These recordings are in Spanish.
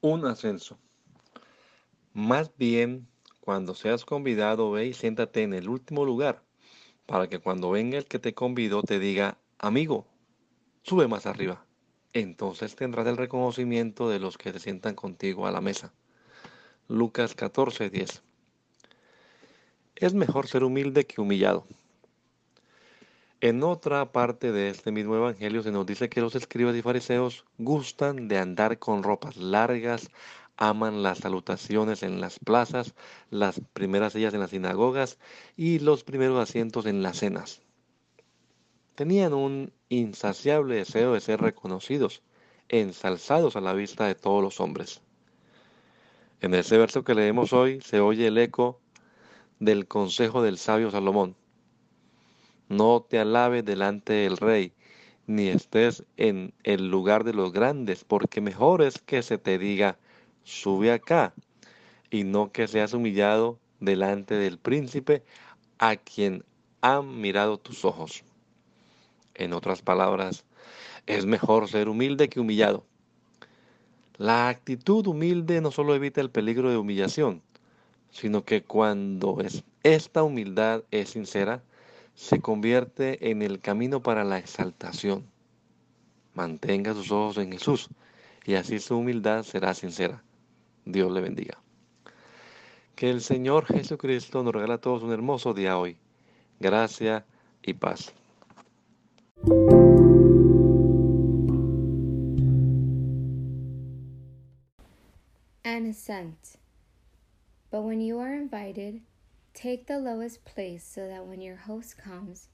Un ascenso. Más bien, cuando seas convidado, ve y siéntate en el último lugar, para que cuando venga el que te convidó te diga, amigo, sube más arriba. Entonces tendrás el reconocimiento de los que te sientan contigo a la mesa. Lucas 14, 10. Es mejor ser humilde que humillado. En otra parte de este mismo evangelio se nos dice que los escribas y fariseos gustan de andar con ropas largas, aman las salutaciones en las plazas, las primeras sillas en las sinagogas y los primeros asientos en las cenas. Tenían un insaciable deseo de ser reconocidos, ensalzados a la vista de todos los hombres. En ese verso que leemos hoy se oye el eco del consejo del sabio Salomón. No te alabes delante del rey, ni estés en el lugar de los grandes, porque mejor es que se te diga, sube acá, y no que seas humillado delante del príncipe a quien han mirado tus ojos. En otras palabras, es mejor ser humilde que humillado. La actitud humilde no solo evita el peligro de humillación, sino que cuando es, esta humildad es sincera, se convierte en el camino para la exaltación. Mantenga sus ojos en Jesús y así su humildad será sincera. Dios le bendiga. Que el Señor Jesucristo nos regala a todos un hermoso día hoy. Gracia y paz. An ascent. But when you are invited, Take the lowest place so that when your host comes,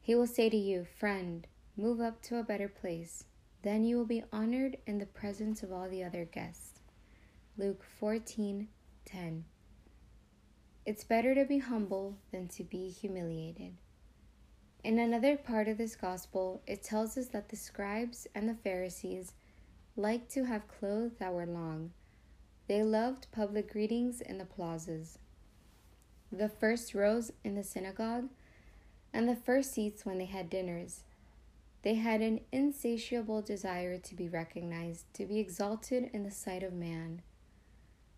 he will say to you, Friend, move up to a better place. Then you will be honored in the presence of all the other guests. Luke 14:10. It's better to be humble than to be humiliated. In another part of this gospel, it tells us that the scribes and the Pharisees liked to have clothes that were long. They loved public greetings in the plazas the first rows in the synagogue, and the first seats when they had dinners. They had an insatiable desire to be recognized, to be exalted in the sight of man.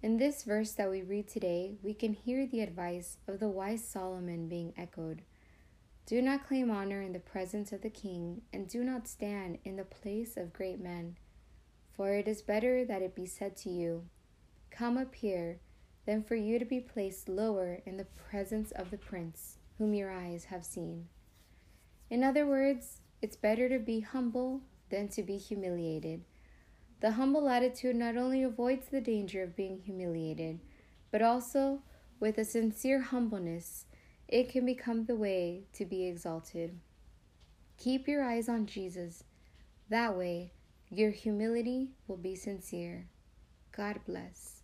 In this verse that we read today, we can hear the advice of the wise Solomon being echoed. Do not claim honor in the presence of the king, and do not stand in the place of great men. For it is better that it be said to you, Come up here than for you to be placed lower in the presence of the prince whom your eyes have seen. In other words, it's better to be humble than to be humiliated. The humble attitude not only avoids the danger of being humiliated, but also, with a sincere humbleness, it can become the way to be exalted. Keep your eyes on Jesus. That way, your humility will be sincere. God bless.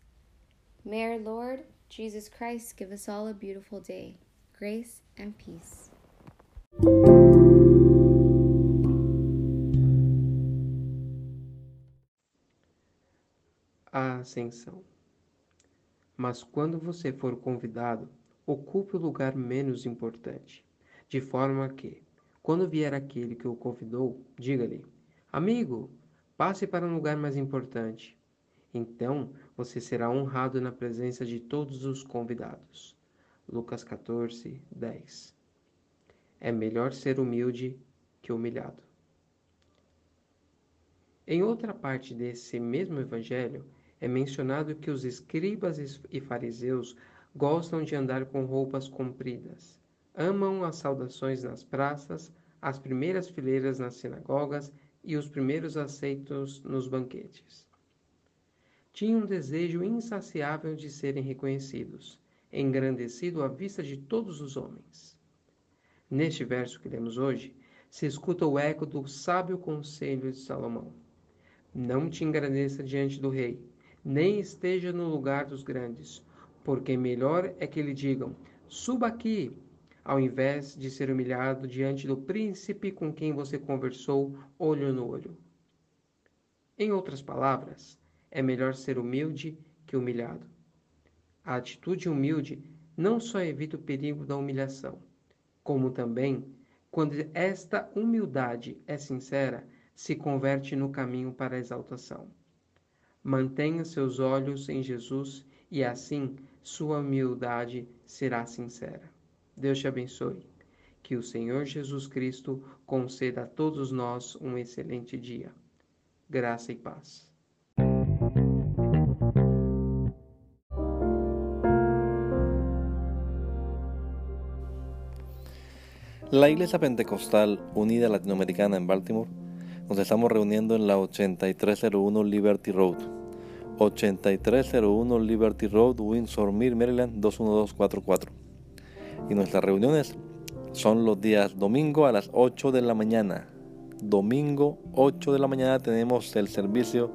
May our Lord Jesus Christ give us all a beautiful day, grace and peace. A ascensão. Mas quando você for convidado, ocupe o lugar menos importante, de forma que, quando vier aquele que o convidou, diga-lhe: Amigo, passe para um lugar mais importante. Então você será honrado na presença de todos os convidados. Lucas 14, 10. É melhor ser humilde que humilhado. Em outra parte desse mesmo evangelho, é mencionado que os escribas e fariseus gostam de andar com roupas compridas, amam as saudações nas praças, as primeiras fileiras nas sinagogas e os primeiros aceitos nos banquetes tinham um desejo insaciável de serem reconhecidos, engrandecido à vista de todos os homens. Neste verso que lemos hoje, se escuta o eco do sábio conselho de Salomão. Não te engrandeça diante do rei, nem esteja no lugar dos grandes, porque melhor é que lhe digam: suba aqui, ao invés de ser humilhado diante do príncipe com quem você conversou olho no olho. Em outras palavras, é melhor ser humilde que humilhado. A atitude humilde não só evita o perigo da humilhação, como também, quando esta humildade é sincera, se converte no caminho para a exaltação. Mantenha seus olhos em Jesus e assim sua humildade será sincera. Deus te abençoe. Que o Senhor Jesus Cristo conceda a todos nós um excelente dia. Graça e paz. La Iglesia Pentecostal Unida Latinoamericana en Baltimore nos estamos reuniendo en la 8301 Liberty Road. 8301 Liberty Road, Windsor Mill, Maryland 21244. Y nuestras reuniones son los días domingo a las 8 de la mañana. Domingo 8 de la mañana tenemos el servicio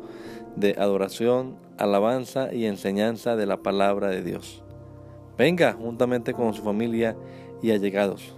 de adoración, alabanza y enseñanza de la palabra de Dios. Venga juntamente con su familia y allegados.